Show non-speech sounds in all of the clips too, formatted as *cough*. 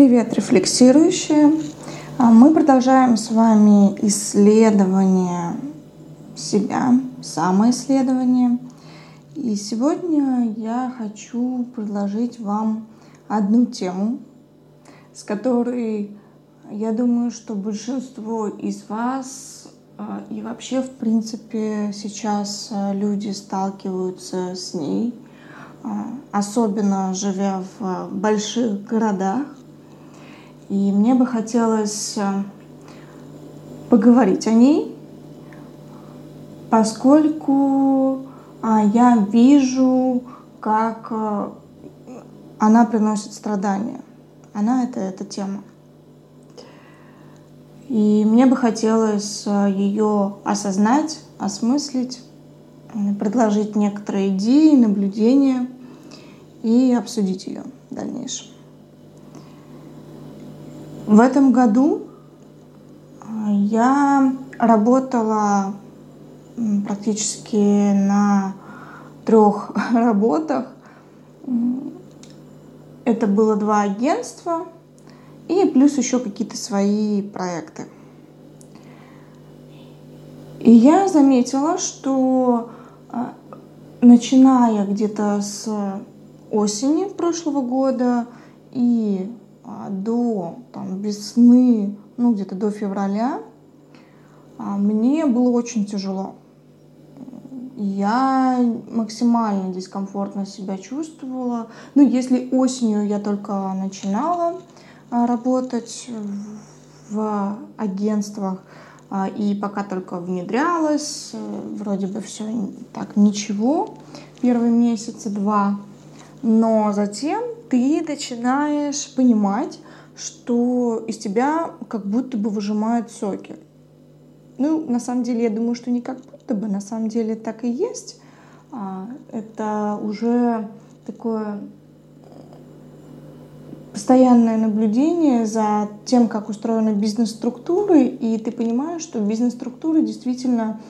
Привет, рефлексирующие! А, мы продолжаем с вами исследование себя, самоисследование. И сегодня я хочу предложить вам одну тему, с которой я думаю, что большинство из вас а, и вообще, в принципе, сейчас а, люди сталкиваются с ней, особенно живя в больших городах. И мне бы хотелось э, поговорить о ней, поскольку а, я вижу, как э, она приносит страдания. Она это эта тема. И мне бы хотелось э, ее осознать, осмыслить, предложить некоторые идеи, наблюдения и обсудить ее в дальнейшем. В этом году а, я работала практически на трех *laughs* работах. Это было два агентства и плюс еще какие-то свои проекты. И я заметила, что а, начиная где-то с осени прошлого года и до там, весны, ну где-то до февраля, а, мне было очень тяжело. Я максимально дискомфортно себя чувствовала. Ну, если осенью я только начинала а, работать в агентствах, и пока только внедрялась, вроде бы все так ничего, первые месяцы два. Но затем ты начинаешь понимать, что из тебя как будто бы выжимают соки. Ну, на самом деле, я думаю, что не как будто бы, на самом деле так и есть. А, это уже такое постоянное наблюдение за тем, как устроены бизнес-структуры, и ты понимаешь, что бизнес-структуры действительно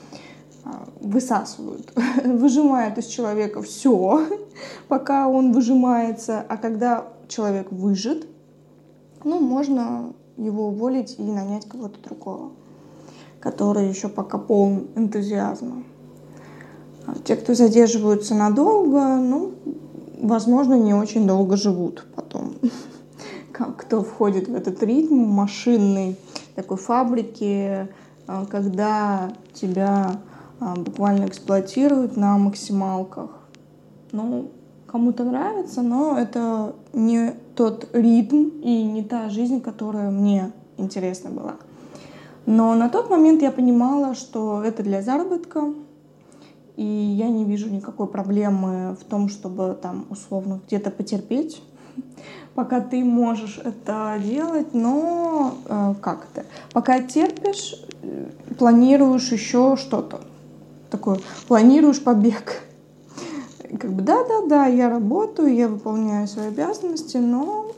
высасывают, *laughs* выжимают из человека все, *laughs* пока он выжимается, а когда человек выжит, ну, можно его уволить и нанять кого-то другого, который еще пока полон энтузиазма. А те, кто задерживаются надолго, ну, возможно, не очень долго живут потом. *laughs* Кто входит в этот ритм машинной такой фабрики, а, когда тебя а, буквально эксплуатируют на максималках. Ну, кому-то нравится, но это не тот ритм и не та жизнь, которая мне интересна была. Но на тот момент я понимала, что это для заработка, и я не вижу никакой проблемы в том, чтобы там условно где-то потерпеть, *laughs* пока ты можешь это делать, но э, как то Пока терпишь, э, планируешь еще что-то такое, планируешь побег. Как бы да-да-да, я работаю, я выполняю свои обязанности, но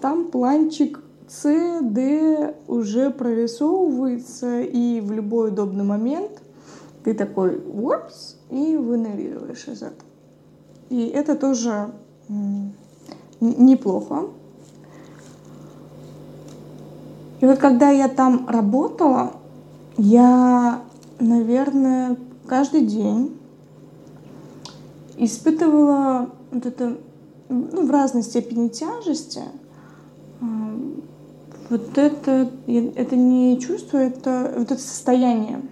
там планчик С, Д уже прорисовывается, и в любой удобный момент ты такой ворпс и выныриваешь из этого. И это тоже неплохо. И вот когда я там работала, я наверное, каждый день испытывала вот это ну, в разной степени тяжести. Вот это, это не чувство, это вот это состояние.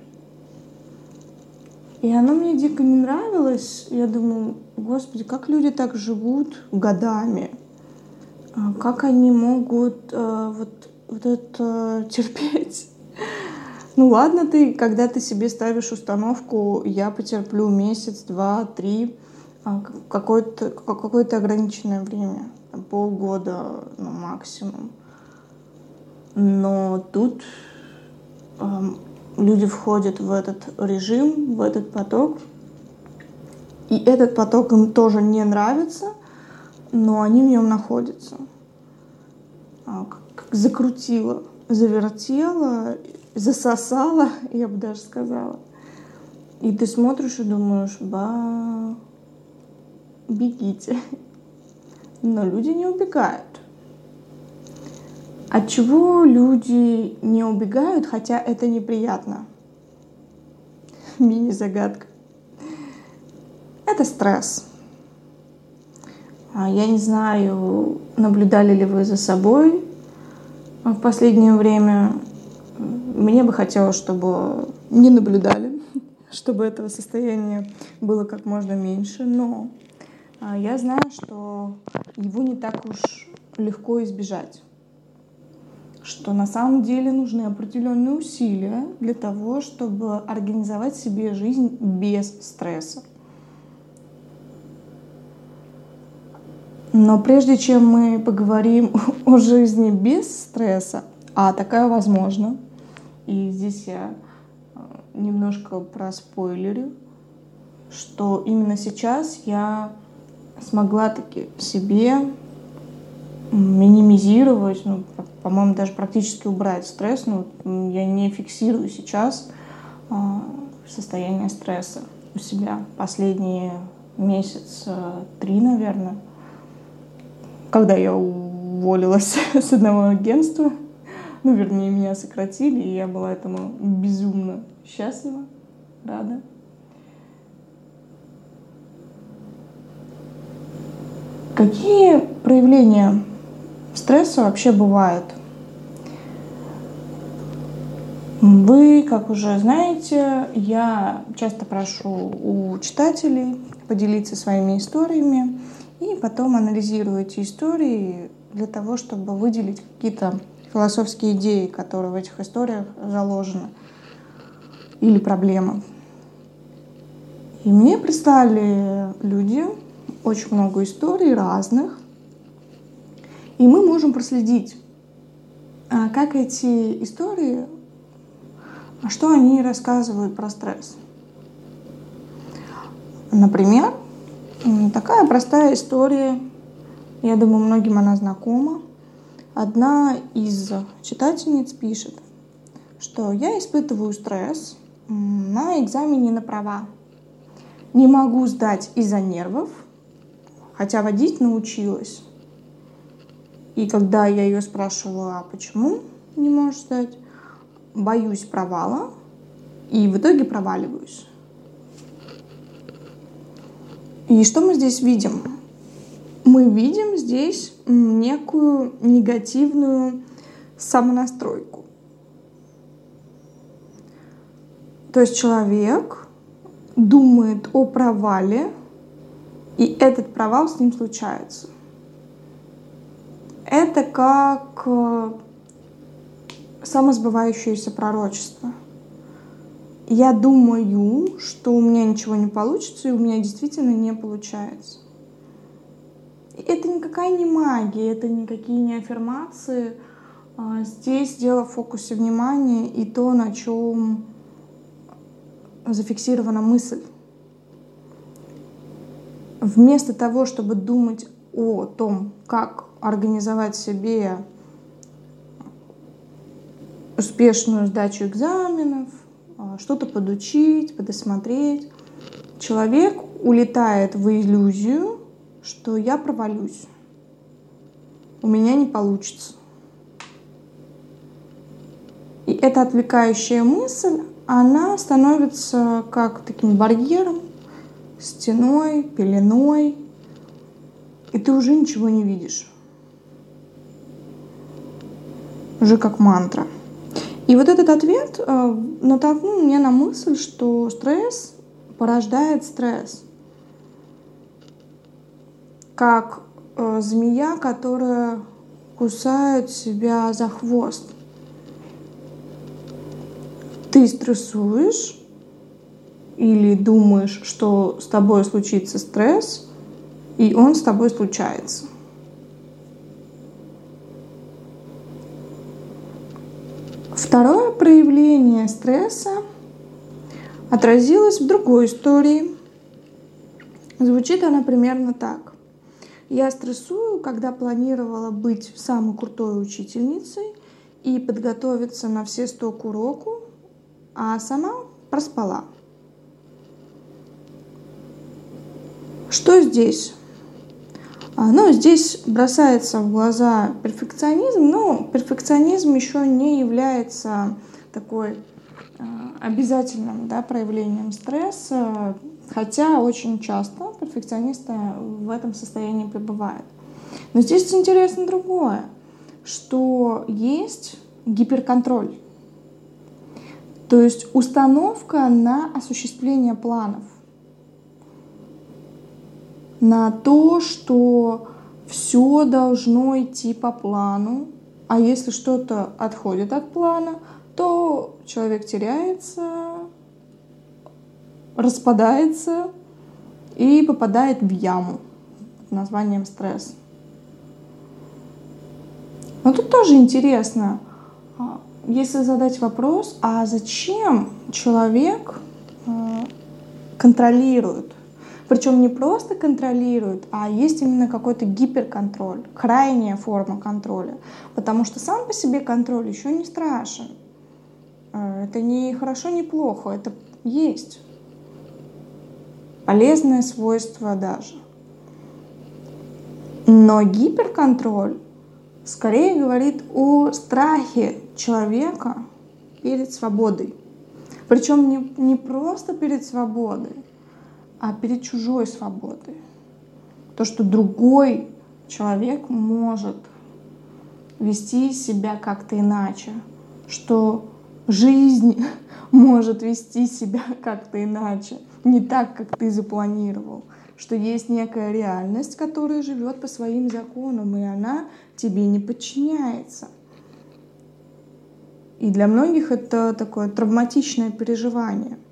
И оно мне дико не нравилось. Я думаю, господи, как люди так живут годами? А как они могут э, вот, вот это терпеть? Ну ладно ты, когда ты себе ставишь установку, я потерплю месяц, два, три, а, какое-то какое ограниченное время, полгода ну, максимум. Но тут э, люди входят в этот режим, в этот поток, и этот поток им тоже не нравится, но они в нем находятся. А, как закрутило, завертело, засосала, я бы даже сказала. И ты смотришь и думаешь, ба, бегите. Но люди не убегают. От чего люди не убегают, хотя это неприятно? Мини-загадка. Это стресс. А я не знаю, наблюдали ли вы за собой в последнее время. Мне бы хотелось, чтобы не наблюдали, *laughs* чтобы этого состояния было как можно меньше. Но а, я знаю, что его не так уж легко избежать что на самом деле нужны определенные усилия для того, чтобы организовать себе жизнь без стресса. Но прежде чем мы поговорим *laughs* о жизни без стресса, а такая возможна, и здесь я э, немножко проспойлерю, что именно сейчас я смогла таки себе минимизировать, ну, по-моему, даже практически убрать стресс. Ну, я не фиксирую сейчас а, состояние стресса у себя последние месяца три, наверное, когда я уволилась *laughs* с одного агентства. Ну, вернее, меня сократили, и я была этому безумно счастлива, рада. Какие проявления стресса вообще бывают. Вы, как уже знаете, я часто прошу у читателей поделиться своими историями и потом анализирую эти истории для того, чтобы выделить какие-то философские идеи, которые в этих историях заложены, или проблемы. И мне прислали люди очень много историй разных, и мы можем проследить, а, как эти истории, что они рассказывают про стресс. Например, такая простая история, я думаю, многим она знакома. Одна из читательниц пишет, что я испытываю стресс на экзамене на права. Не могу сдать из-за нервов, хотя водить научилась. И когда я ее спрашивала, а почему не можешь сдать, боюсь провала, и в итоге проваливаюсь. И что мы здесь видим? Мы видим здесь некую негативную самонастройку. То есть человек думает о провале, и этот провал с ним случается – это как э, самосбывающееся пророчество. Я думаю, что у меня ничего не получится, и у меня действительно не получается. Это никакая не магия, это никакие не аффирмации. А, здесь дело в фокусе внимания и то, на чем зафиксирована мысль. Вместо того, чтобы думать о том, как организовать себе успешную сдачу экзаменов, а, что-то подучить, подосмотреть. Человек улетает в иллюзию, что я провалюсь, у меня не получится. И эта отвлекающая мысль, она становится как таким барьером, стеной, пеленой, и ты уже ничего не видишь уже как мантра. И вот этот ответ э, натолкнул меня на мысль, что стресс порождает стресс. Как э, змея, которая кусает себя за хвост. Ты стрессуешь или думаешь, что с тобой случится стресс, и он с тобой случается. Второе проявление стресса отразилось в другой истории. Звучит она примерно так. Я стрессую, когда планировала быть самой крутой учительницей и подготовиться на все сто к уроку, а сама проспала. Что здесь? А, ну, здесь бросается в глаза перфекционизм, но перфекционизм еще не является такой а, обязательным да, проявлением стресса, хотя очень часто перфекционисты в этом состоянии пребывают. Но здесь интересно другое, что есть гиперконтроль, то есть установка на осуществление планов – на то, что все должно идти по плану, а если что-то отходит от плана, то человек теряется, распадается и попадает в яму под названием стресс. Но тут тоже интересно, а, если задать вопрос, а зачем человек а, контролирует причем не просто контролирует, а есть именно какой-то гиперконтроль, крайняя форма контроля. Потому что сам по себе контроль еще не страшен. Э, это не хорошо, не плохо, это есть. Полезное свойство даже. Но гиперконтроль скорее говорит о страхе человека перед свободой. Причем не, не просто перед свободой, а перед чужой свободой. То, что другой человек может вести себя как-то иначе, что жизнь *laughs* может вести себя как-то иначе, не так, как ты запланировал, что есть некая реальность, которая живет по своим законам, и она тебе не подчиняется. И для многих это такое травматичное переживание –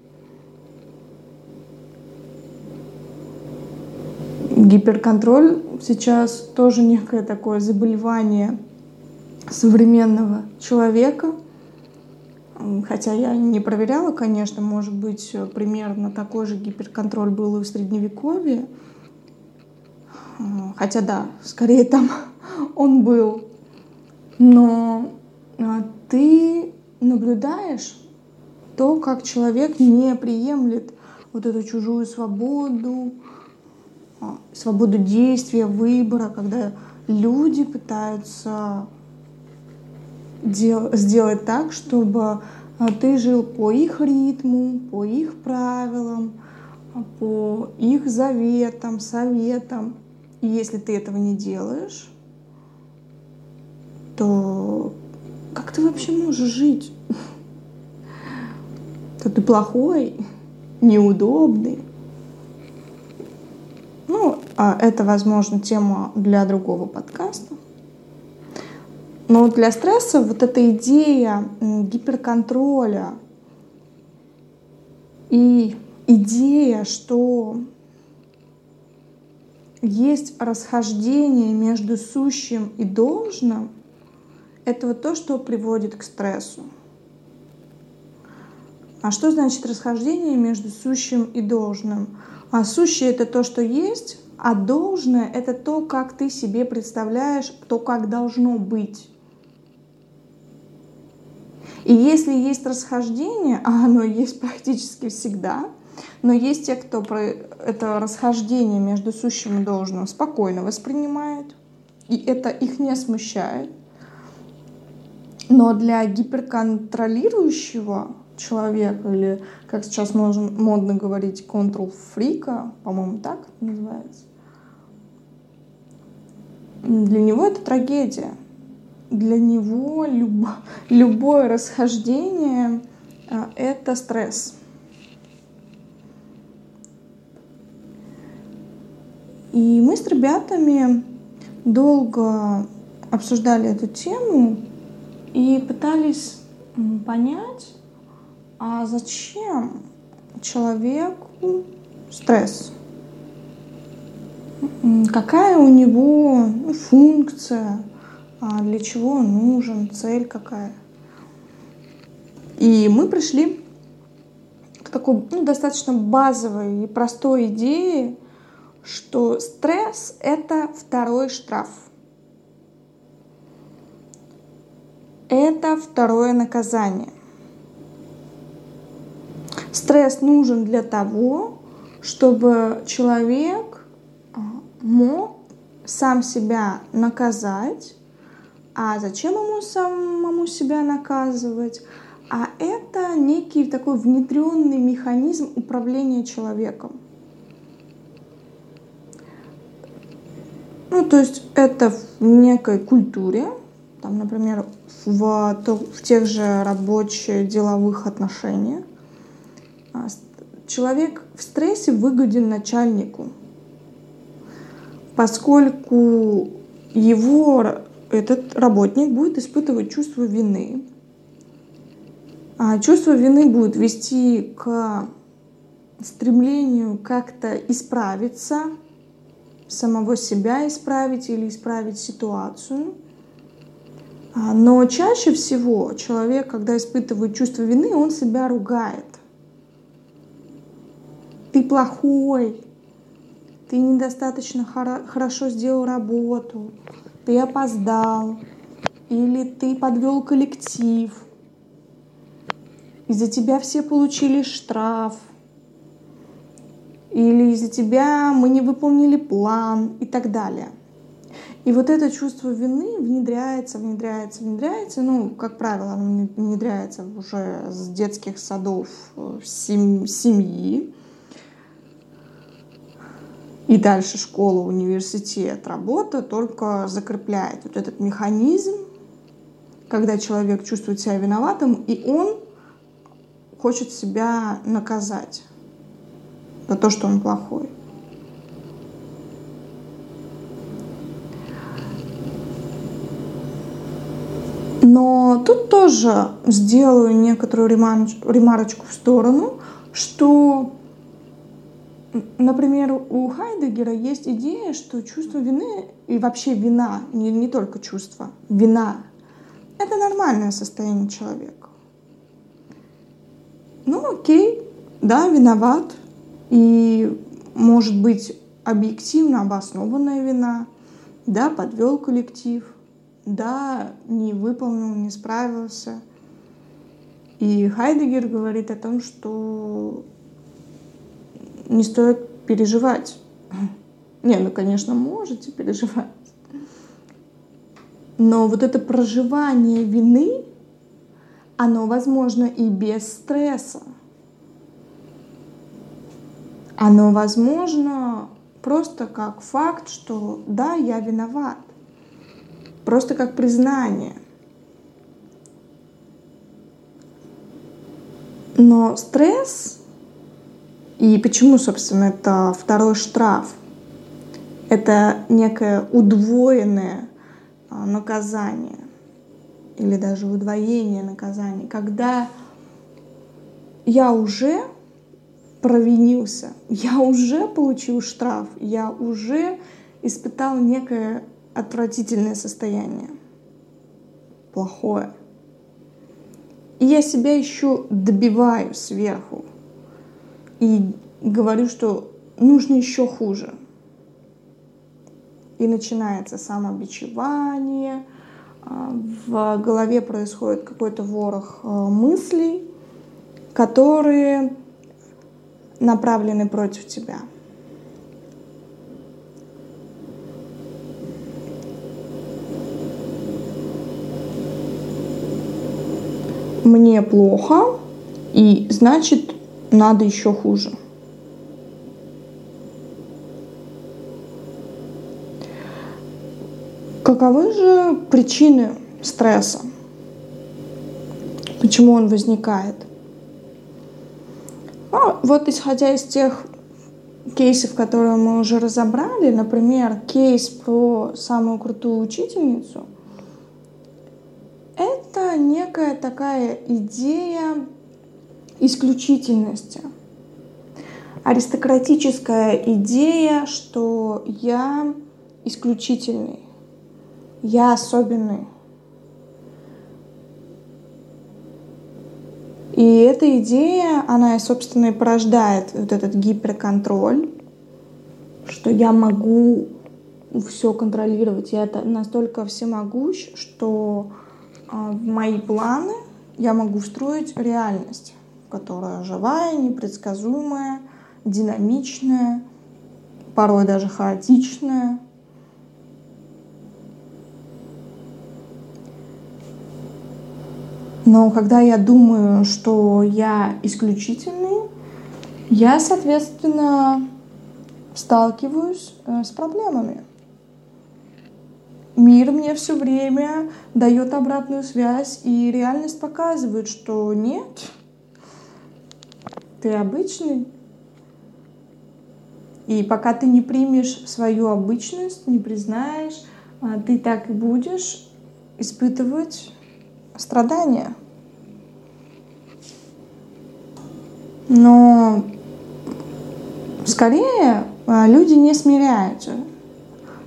гиперконтроль сейчас тоже некое такое заболевание современного человека. Хотя я не проверяла, конечно, может быть, примерно такой же гиперконтроль был и в Средневековье. Хотя да, скорее там *laughs* он был. Но а, ты наблюдаешь то, как человек не приемлет вот эту чужую свободу, а, свободу действия, выбора, когда люди пытаются дел- сделать так, чтобы а, ты жил по их ритму, по их правилам, а, по их заветам, советам. И если ты этого не делаешь, то как ты вообще можешь жить? *laughs* То ты плохой, неудобный. Ну, а это, возможно, тема для другого подкаста. Но для стресса вот эта идея гиперконтроля и идея, что есть расхождение между сущим и должным, это вот то, что приводит к стрессу. А что значит расхождение между сущим и должным? А сущее это то, что есть, а должное это то, как ты себе представляешь, то, как должно быть. И если есть расхождение, а оно есть практически всегда, но есть те, кто про это расхождение между сущим и должным спокойно воспринимает, и это их не смущает. Но для гиперконтролирующего человека, или, как сейчас можно, модно говорить, control фрика, по-моему, так называется, для него это трагедия. Для него любо, любое расхождение а, — это стресс. И мы с ребятами долго обсуждали эту тему и пытались понять, а зачем человеку стресс? Какая у него ну, функция, для чего он нужен, цель какая? И мы пришли к такой ну, достаточно базовой и простой идее, что стресс — это второй штраф. Это второе наказание. Стресс нужен для того, чтобы человек а, мог сам себя наказать. А зачем ему самому себя наказывать? А это некий такой внедренный механизм управления человеком. Ну, то есть это в некой культуре, там, например, в, в тех же рабочих деловых отношениях, а, человек в стрессе выгоден начальнику, поскольку его этот работник будет испытывать чувство вины. А чувство вины будет вести к стремлению как-то исправиться, самого себя исправить или исправить ситуацию. А, но чаще всего человек, когда испытывает чувство вины, он себя ругает. Ты плохой, ты недостаточно хорошо сделал работу, ты опоздал, или ты подвел коллектив, из-за тебя все получили штраф, или из-за тебя мы не выполнили план и так далее. И вот это чувство вины внедряется, внедряется, внедряется. Ну, как правило, оно внедряется уже с детских садов э, семьи. И дальше школа, университет, работа только закрепляет вот этот механизм, когда человек чувствует себя виноватым, и он хочет себя наказать за то, что он плохой. Но тут тоже сделаю некоторую ремарочку в сторону, что, например, у Хайдегера есть идея, что чувство вины и вообще вина, не, не только чувство, вина — это нормальное состояние человека. Ну окей, да, виноват, и может быть объективно обоснованная вина, да, подвел коллектив, да, не выполнил, не справился. И Хайдегер говорит о том, что не стоит переживать. Не, ну, конечно, можете переживать. Но вот это проживание вины, оно возможно и без стресса оно возможно просто как факт, что да, я виноват. Просто как признание. Но стресс, и почему, собственно, это второй штраф, это некое удвоенное а, наказание или даже удвоение наказания, когда я уже провинился, я уже получил штраф, я уже испытал некое отвратительное состояние, плохое. И я себя еще добиваю сверху и говорю, что нужно еще хуже. И начинается самобичевание, а, в голове происходит какой-то ворох а, мыслей, которые направлены против тебя. Мне плохо, и значит, надо еще хуже. Каковы же причины стресса? Почему он возникает? Ну, вот исходя из тех кейсов, которые мы уже разобрали, например, кейс про самую крутую учительницу, это некая такая идея исключительности. Аристократическая идея, что я исключительный, я особенный. И эта идея, она, собственно, и порождает вот этот гиперконтроль, что я могу все контролировать. Я это настолько всемогущ, что а, в мои планы я могу встроить реальность, которая живая, непредсказуемая, динамичная, порой даже хаотичная. Но когда я думаю, что я исключительный, я, соответственно, сталкиваюсь э, с проблемами. Мир мне все время дает обратную связь, и реальность показывает, что нет, ты обычный. И пока ты не примешь свою обычность, не признаешь, а, ты так и будешь испытывать страдания. Но скорее а, люди не смиряются.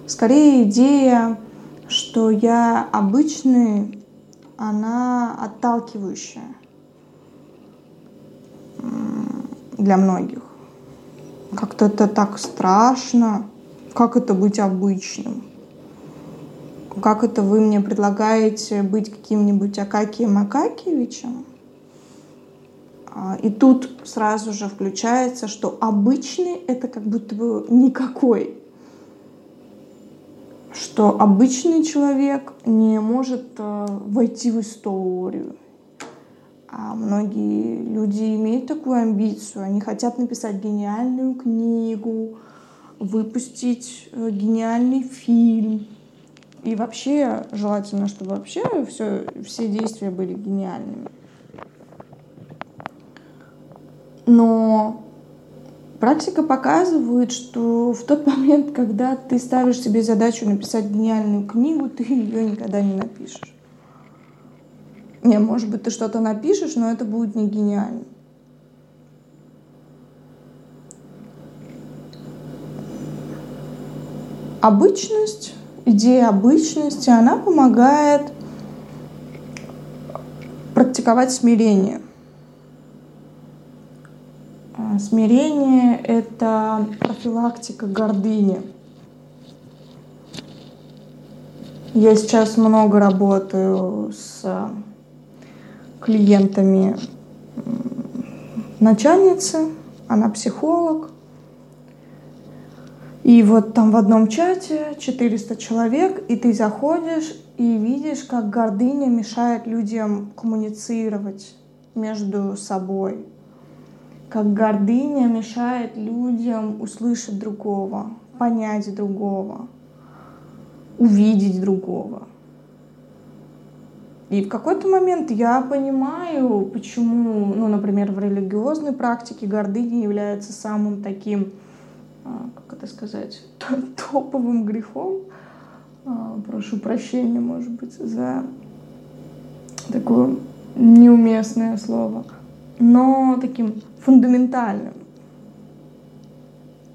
Скорее идея, что я обычный, она отталкивающая для многих. Как-то это так страшно. Как это быть обычным? Как это вы мне предлагаете быть каким-нибудь Акакием Акакиевичем? А, и тут сразу же включается, что обычный — это как будто бы никакой. Что обычный человек не может э, войти в историю. А многие люди имеют такую амбицию. Они хотят написать гениальную книгу, выпустить э, гениальный фильм. И вообще желательно, чтобы вообще все, все действия были гениальными. Но практика показывает, что в тот момент, когда ты ставишь себе задачу написать гениальную книгу, ты ее никогда не напишешь. Не, может быть, ты что-то напишешь, но это будет не гениально. Обычность, идея обычности, она помогает практиковать смирение – а, смирение — это профилактика гордыни. Я сейчас много работаю с клиентами начальницы, она психолог. И вот там в одном чате 400 человек, и ты заходишь и видишь, как гордыня мешает людям коммуницировать между собой как гордыня мешает людям услышать другого, понять другого, увидеть другого. И в какой-то момент я понимаю, почему, ну, например, в религиозной практике гордыня является самым таким, а, как это сказать, *laughs* топовым грехом. А, прошу прощения, может быть, за такое неуместное слово но таким фундаментальным.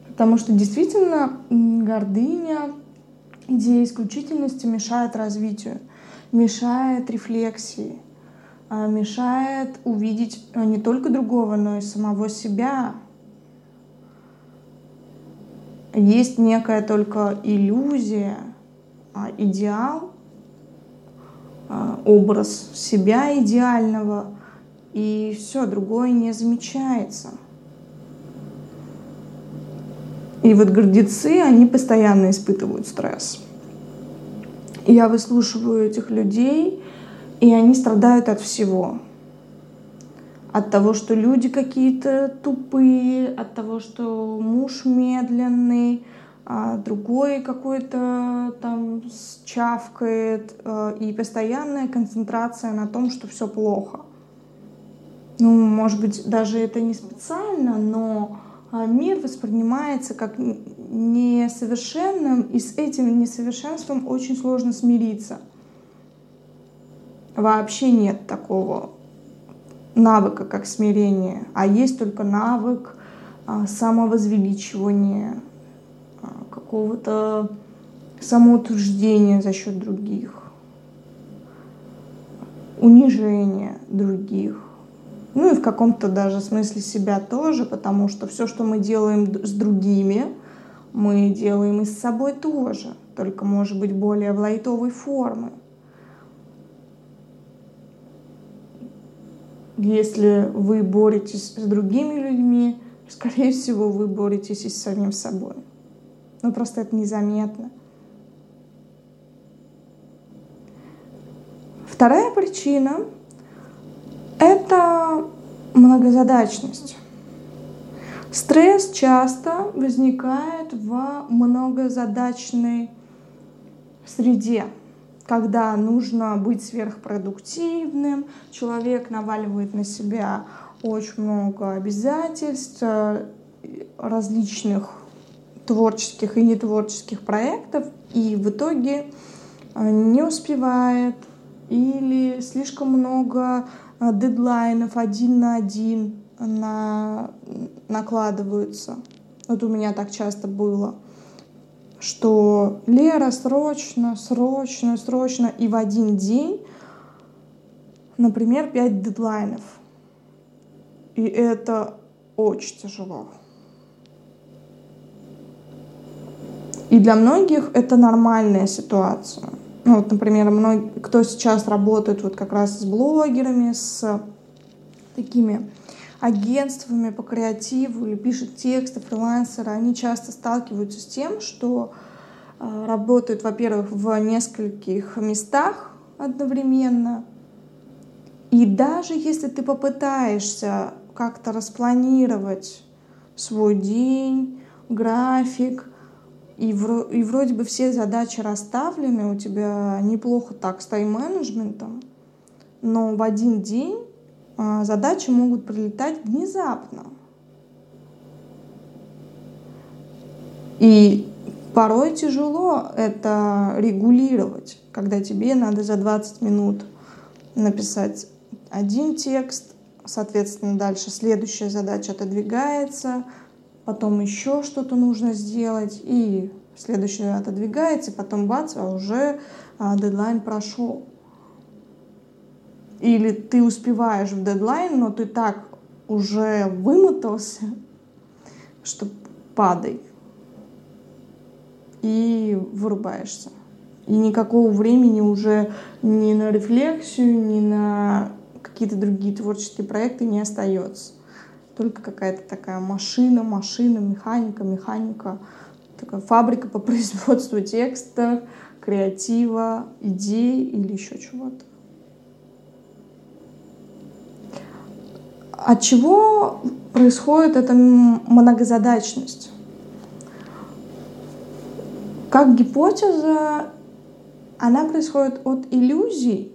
Потому что действительно гордыня, идея исключительности мешает развитию, мешает рефлексии, а, мешает увидеть а, не только другого, но и самого себя. Есть некая только иллюзия, а, идеал, образ себя идеального, и все, другое не замечается. И вот гордецы, они постоянно испытывают стресс. Я выслушиваю этих людей, и они страдают от всего. От того, что люди какие-то тупые, от того, что муж медленный, а другой какой-то там чавкает, э, и постоянная концентрация на том, что все плохо ну, может быть, даже это не специально, но а, мир воспринимается как несовершенным, и с этим несовершенством очень сложно смириться. Вообще нет такого навыка, как смирение, а есть только навык а, самовозвеличивания, а, какого-то самоутверждения за счет других, унижения других ну и в каком-то даже смысле себя тоже, потому что все, что мы делаем с другими, мы делаем и с собой тоже, только может быть более в лайтовой формы. Если вы боретесь с другими людьми, скорее всего, вы боретесь и с самим собой. Но просто это незаметно. Вторая причина Это многозадачность. Стресс часто возникает в многозадачной среде, когда нужно быть сверхпродуктивным, человек наваливает на себя очень много обязательств, различных творческих и нетворческих проектов, и в итоге э, не успевает или слишком много э, дедлайнов один на один на, накладываются. Вот у меня так часто было, что Лера срочно, срочно, срочно, и в один день, например, пять дедлайнов. И это очень тяжело. И для многих это нормальная ситуация. Ну, вот, например, многие, кто сейчас работает вот как раз с блогерами, с такими агентствами по креативу или пишет тексты, фрилансеры, они часто сталкиваются с тем, что э, работают, во-первых, в нескольких местах одновременно. И даже если ты попытаешься как-то распланировать свой день, график, и, вро- и вроде бы все задачи расставлены, у тебя неплохо так с тайм-менеджментом, но в один день а, задачи могут прилетать внезапно. И порой тяжело это регулировать, когда тебе надо за 20 минут написать один текст, соответственно, дальше следующая задача отодвигается, потом еще что-то нужно сделать, и следующая отодвигается, потом бац, а уже а, дедлайн прошел. Или ты успеваешь в дедлайн, но ты так уже вымотался, что падай. И вырубаешься. И никакого времени уже ни на рефлексию, ни на какие-то другие творческие проекты не остается. Только какая-то такая машина, машина, механика, механика. Такая фабрика по производству текста, креатива, идей или еще чего-то. От чего происходит эта многозадачность? Как гипотеза, она происходит от иллюзий,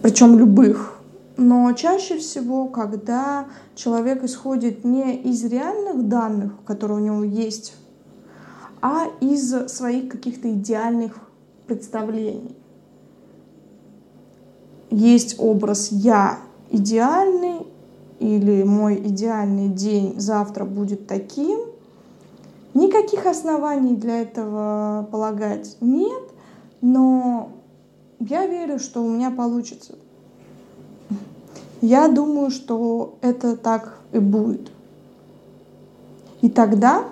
причем любых, но чаще всего, когда человек исходит не из реальных данных, которые у него есть, а из своих каких-то идеальных представлений. Есть образ «я» идеальный или мой идеальный день завтра будет таким, никаких оснований для этого полагать нет, но я верю, что у меня получится. Я думаю, что это так и будет. И тогда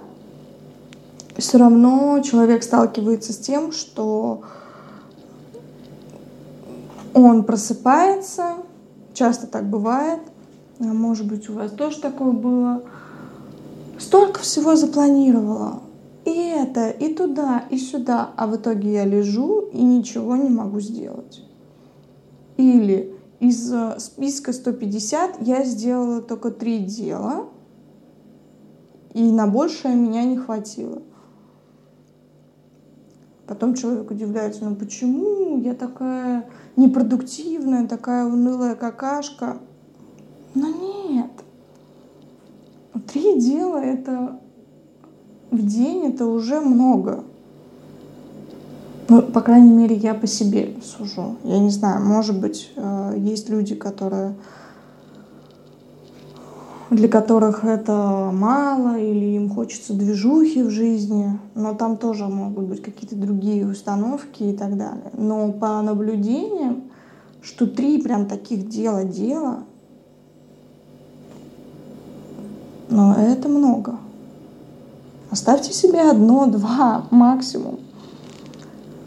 все равно человек сталкивается с тем, что он просыпается, Часто так бывает. А может быть, у вас тоже такое было. Столько всего запланировала. И это, и туда, и сюда. А в итоге я лежу и ничего не могу сделать. Или из э, списка 150 я сделала только три дела, и на большее меня не хватило. Потом человек удивляется, ну почему я такая непродуктивная, такая унылая какашка? Но нет. Три дела это в день это уже много. Ну, по крайней мере, я по себе сужу. Я не знаю, может быть, э, есть люди, которые для которых это мало или им хочется движухи в жизни, но там тоже могут быть какие-то другие установки и так далее. Но по наблюдениям, что три прям таких дела дела, но это много. Оставьте себе одно, два *laughs* максимум.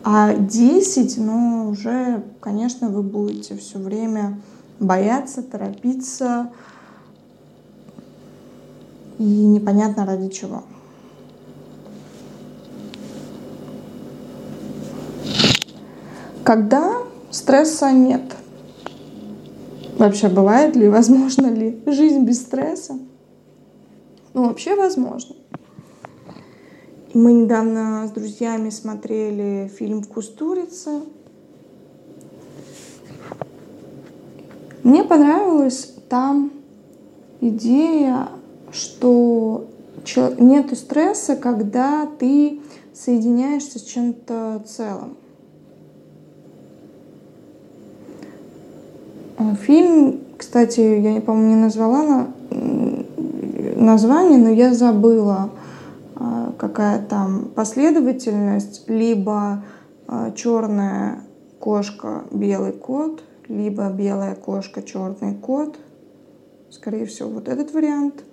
А десять, ну, уже, конечно, вы будете все время бояться, торопиться, и непонятно ради чего. Когда стресса нет, Вообще бывает ли, *laughs* возможно ли жизнь без стресса? Ну, вообще возможно. Мы недавно с друзьями смотрели фильм «Вкус курицы». Мне понравилась там идея, что нет стресса, когда ты соединяешься с чем-то целым. А, фильм, кстати, я не помню, не назвала название, но я забыла, а, какая там последовательность, либо а, черная кошка, белый кот, либо белая кошка, черный кот. Скорее всего, вот этот вариант.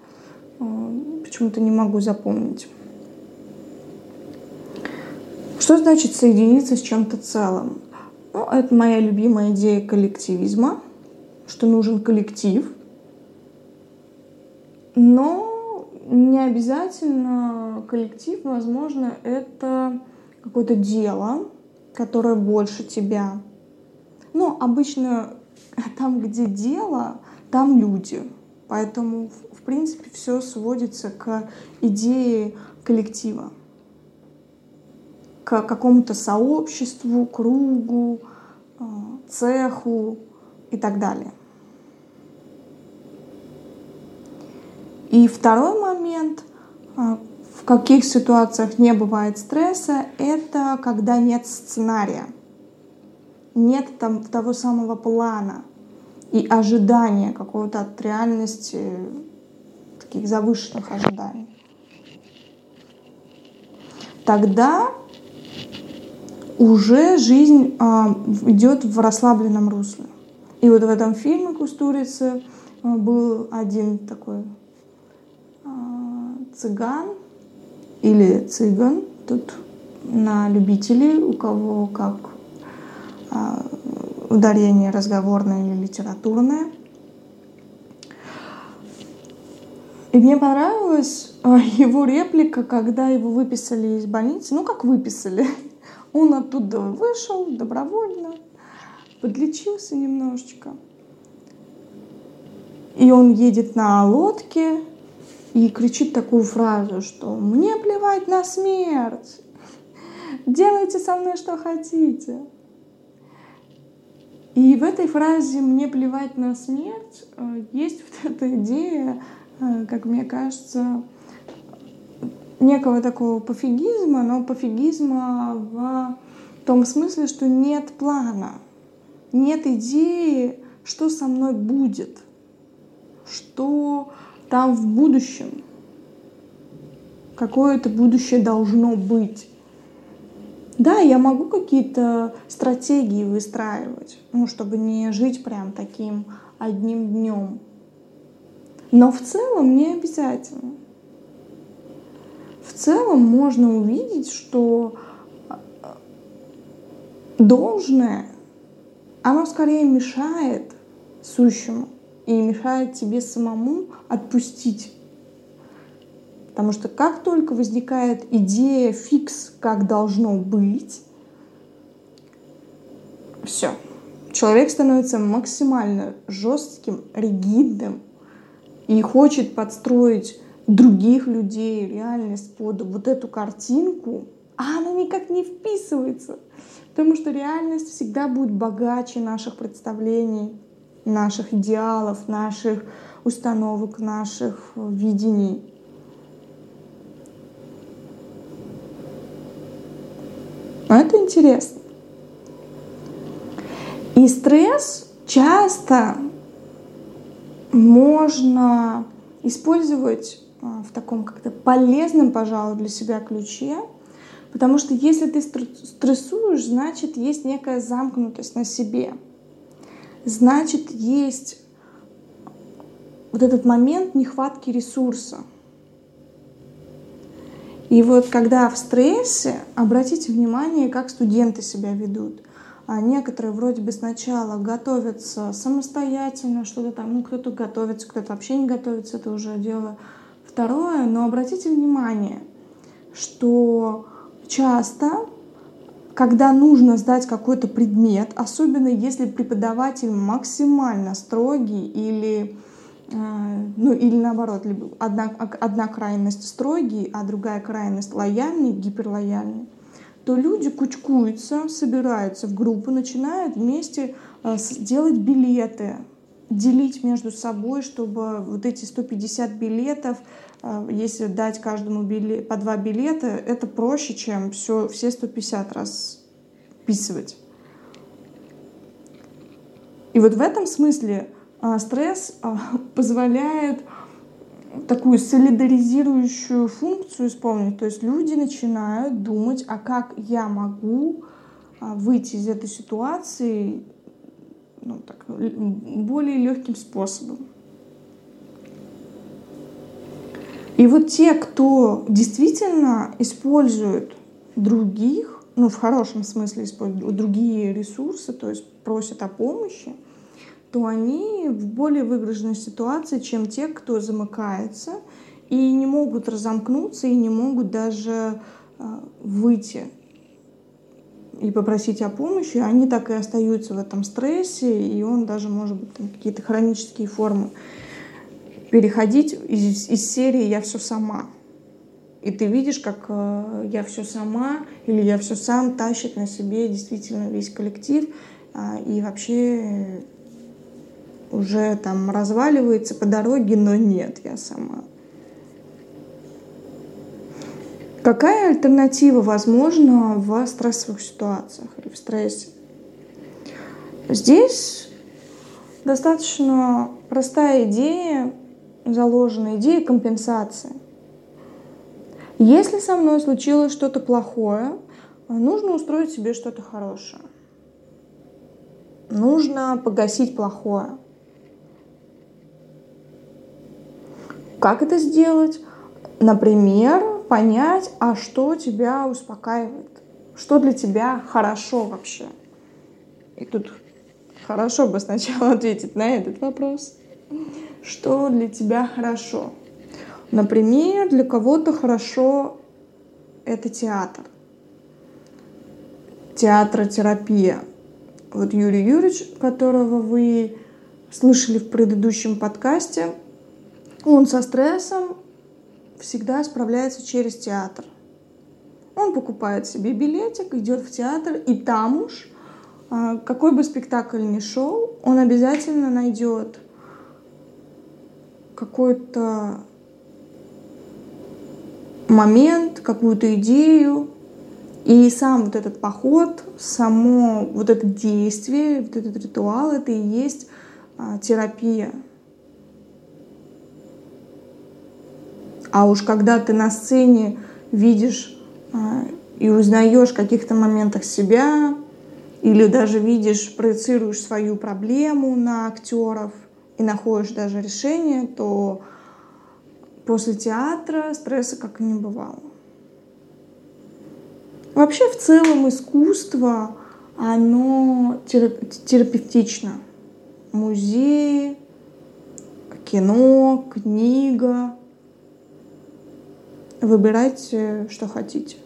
Почему-то не могу запомнить. Что значит соединиться с чем-то целым? Ну, это моя любимая идея коллективизма – что нужен коллектив, но не обязательно коллектив, возможно, это какое-то дело, которое больше тебя. Но обычно *laughs* там, где дело, там люди. Поэтому, в принципе, все сводится к идее коллектива, к какому-то сообществу, кругу, э, цеху, и так далее. И второй момент, а, в каких ситуациях не бывает стресса, это когда нет сценария, нет там того самого плана и ожидания какого-то от реальности, таких завышенных ожиданий. Тогда уже жизнь а, идет в расслабленном русле. И вот в этом фильме Кустурицы э, был один такой э, цыган или цыган, тут на любителей, у кого как э, ударение разговорное или литературное. И мне понравилась его реплика, когда его выписали из больницы. Ну, как выписали? *laughs* Он оттуда вышел добровольно, подлечился немножечко. И он едет на лодке и кричит такую фразу, что «Мне плевать на смерть! *laughs* Делайте со мной, что хотите!» И в этой фразе «мне плевать на смерть» э, есть вот *laughs* эта идея, э, как мне кажется, некого такого пофигизма, но пофигизма в том смысле, что нет плана – нет идеи, что со мной будет, что там в будущем, какое это будущее должно быть. Да, я могу какие-то стратегии выстраивать, ну, чтобы не жить прям таким одним днем. Но в целом не обязательно. В целом можно увидеть, что должное оно скорее мешает сущему и мешает тебе самому отпустить. Потому что как только возникает идея фикс, как должно быть, все. Человек становится максимально жестким, ригидным и хочет подстроить других людей, реальность под вот эту картинку, а она никак не вписывается. Потому что реальность всегда будет богаче наших представлений, наших идеалов, наших установок, наших видений. Но это интересно. И стресс часто можно использовать а, в таком как-то полезном, пожалуй, для себя ключе – Потому что если ты стрессуешь, значит, есть некая замкнутость на себе. Значит, есть вот этот момент нехватки ресурса. И вот когда в стрессе, обратите внимание, как студенты себя ведут. А некоторые вроде бы сначала готовятся самостоятельно, что-то там, ну кто-то готовится, кто-то вообще не готовится, это уже дело второе. Но обратите внимание, что часто когда нужно сдать какой-то предмет, особенно если преподаватель максимально строгий или ну или наоборот, либо одна, одна крайность строгий, а другая крайность лояльный, гиперлояльный, то люди кучкуются, собираются в группы, начинают вместе э, делать билеты, делить между собой, чтобы вот эти 150 билетов, э, если дать каждому билет, по два билета, это проще, чем все, все 150 раз вписывать. И вот в этом смысле стресс позволяет такую солидаризирующую функцию исполнить. То есть люди начинают думать, а как я могу а, выйти из этой ситуации ну, так, более легким способом. И вот те, кто действительно использует других, ну в хорошем смысле используют другие ресурсы, то есть просят о помощи, то они в более выигрышной ситуации, чем те, кто замыкается и не могут разомкнуться и не могут даже а, выйти и попросить о помощи, они так и остаются в этом стрессе, и он даже может быть какие-то хронические формы переходить из, из серии «я все сама». И ты видишь, как э, я все сама или я все сам тащит на себе действительно весь коллектив, э, и вообще уже там разваливается по дороге, но нет, я сама. Какая альтернатива возможна в стрессовых ситуациях или в стрессе? Здесь достаточно простая идея, заложена идея компенсации. Если со мной случилось что-то плохое, нужно устроить себе что-то хорошее. Нужно погасить плохое. Как это сделать? Например, понять, а что тебя успокаивает, что для тебя хорошо вообще. И тут хорошо бы сначала *laughs* ответить на этот вопрос. Что для тебя хорошо? Например, для кого-то хорошо это театр. Театротерапия. Вот Юрий Юрьевич, которого вы слышали в предыдущем подкасте, он со стрессом всегда справляется через театр. Он покупает себе билетик, идет в театр, и там уж, а, какой бы спектакль ни шел, он обязательно найдет какой-то момент, какую-то идею, и сам вот этот поход, само вот это действие, вот этот ритуал, это и есть а, терапия. А уж когда ты на сцене видишь а, и узнаешь в каких-то моментах себя, или даже видишь, проецируешь свою проблему на актеров и находишь даже решение, то после театра стресса как и не бывало. Вообще в целом искусство, оно терапевтично. Музей, кино, книга, Выбирайте, что хотите.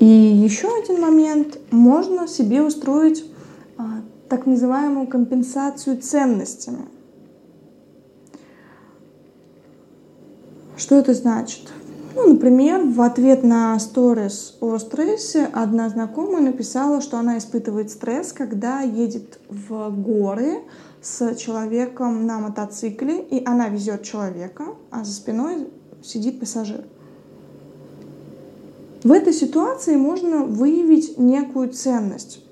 И еще один момент. Можно себе устроить а, так называемую компенсацию ценностями. Что это значит? Ну, например, в ответ на сторис о стрессе одна знакомая написала, что она испытывает стресс, когда едет в горы с человеком на мотоцикле, и она везет человека, а за спиной сидит пассажир. В этой ситуации можно выявить некую ценность.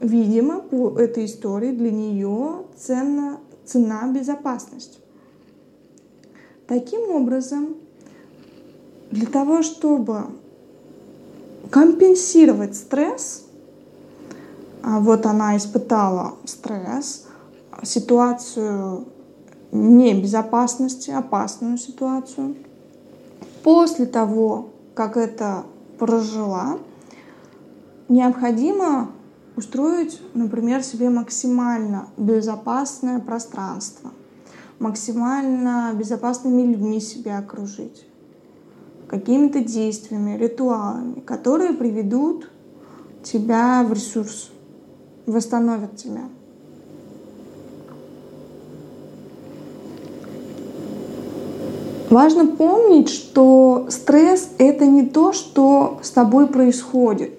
Видимо, по этой истории для нее ценна, цена безопасность. Таким образом, для того, чтобы компенсировать стресс, а вот она испытала стресс, ситуацию небезопасности, опасную ситуацию. После того, как это прожила, необходимо устроить, например, себе максимально безопасное пространство, максимально безопасными людьми себя окружить. какими-то действиями, ритуалами, которые приведут тебя в ресурс, восстановят тебя. Важно помнить, что стресс — это не то, что с тобой происходит,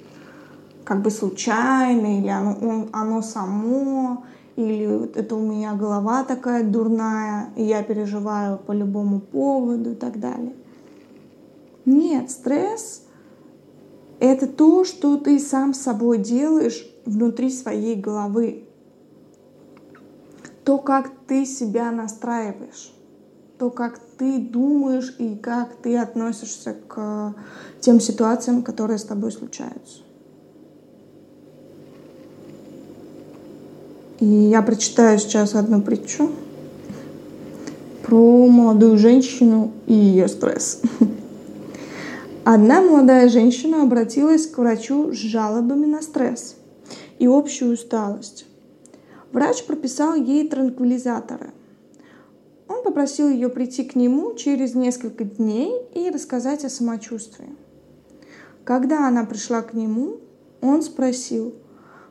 как бы случайно, или оно, оно само, или это у меня голова такая дурная, и я переживаю по любому поводу и так далее. Нет, стресс — это то, что ты сам с собой делаешь внутри своей головы. То, как ты себя настраиваешь то, как ты думаешь и как ты относишься к тем ситуациям, которые с тобой случаются. И я прочитаю сейчас одну притчу про молодую женщину и ее стресс. Одна молодая женщина обратилась к врачу с жалобами на стресс и общую усталость. Врач прописал ей транквилизаторы. Он попросил ее прийти к нему через несколько дней и рассказать о самочувствии. Когда она пришла к нему, он спросил,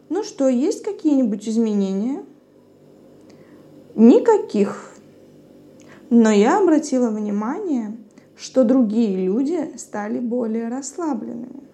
ну что, есть какие-нибудь изменения? Никаких. Но я обратила внимание, что другие люди стали более расслабленными.